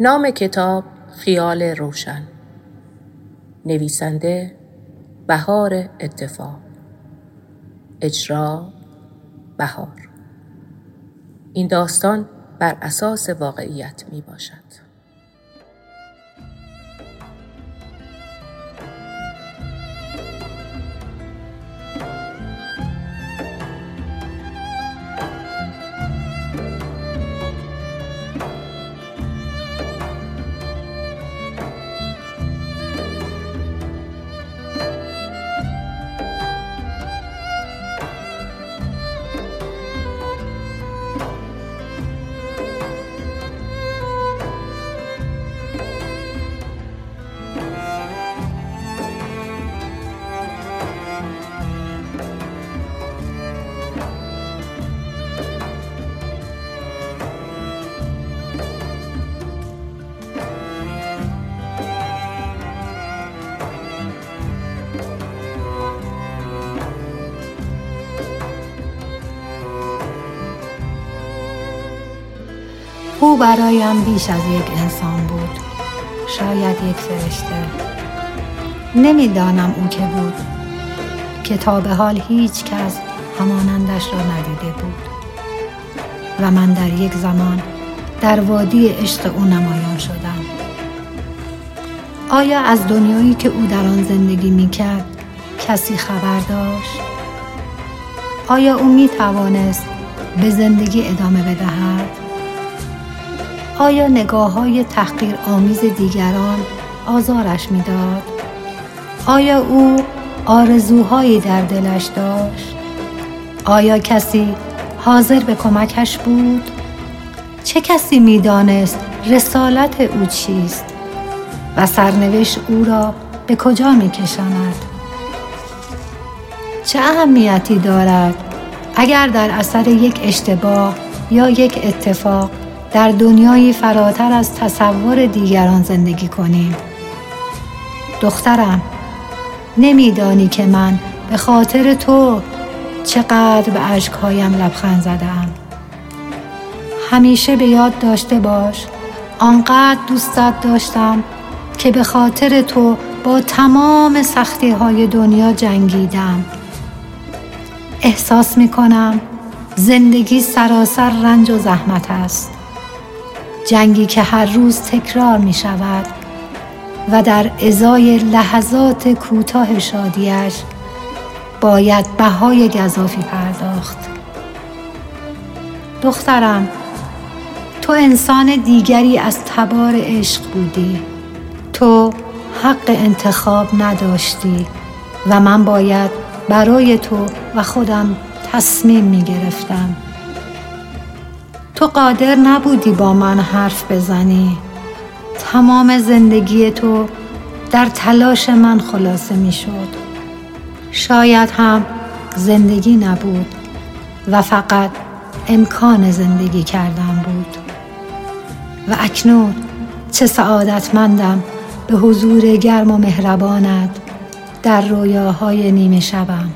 نام کتاب خیال روشن. نویسنده بهار اتفاق. اجرا بهار. این داستان بر اساس واقعیت می باشد. او برایم بیش از یک انسان بود شاید یک فرشته نمی‌دانم او که بود که تا به حال هیچ کس همانندش را ندیده بود و من در یک زمان در وادی عشق او نمایان شدم آیا از دنیایی که او در آن زندگی می کرد کسی خبر داشت؟ آیا او می توانست به زندگی ادامه بدهد؟ آیا نگاه های تحقیر آمیز دیگران آزارش می‌داد؟ آیا او آرزوهایی در دلش داشت؟ آیا کسی حاضر به کمکش بود؟ چه کسی می‌دانست رسالت او چیست و سرنوشت او را به کجا میکشاند؟ چه اهمیتی دارد اگر در اثر یک اشتباه یا یک اتفاق در دنیایی فراتر از تصور دیگران زندگی کنیم. دخترم نمیدانی که من به خاطر تو چقدر به عشقهایم لبخند زدم. همیشه به یاد داشته باش آنقدر دوستت داشتم که به خاطر تو با تمام سختی های دنیا جنگیدم. احساس می کنم زندگی سراسر رنج و زحمت است. جنگی که هر روز تکرار می شود و در ازای لحظات کوتاه شادیش باید بهای گذافی پرداخت. دخترم تو انسان دیگری از تبار عشق بودی. تو حق انتخاب نداشتی و من باید برای تو و خودم تصمیم می گرفتم تو قادر نبودی با من حرف بزنی. تمام زندگی تو در تلاش من خلاصه می شد شاید هم زندگی نبود و فقط امکان زندگی کردن بود. و اکنون چه سعادتمندم به حضور گرم و مهربانت در رویاهای نیمه شبم.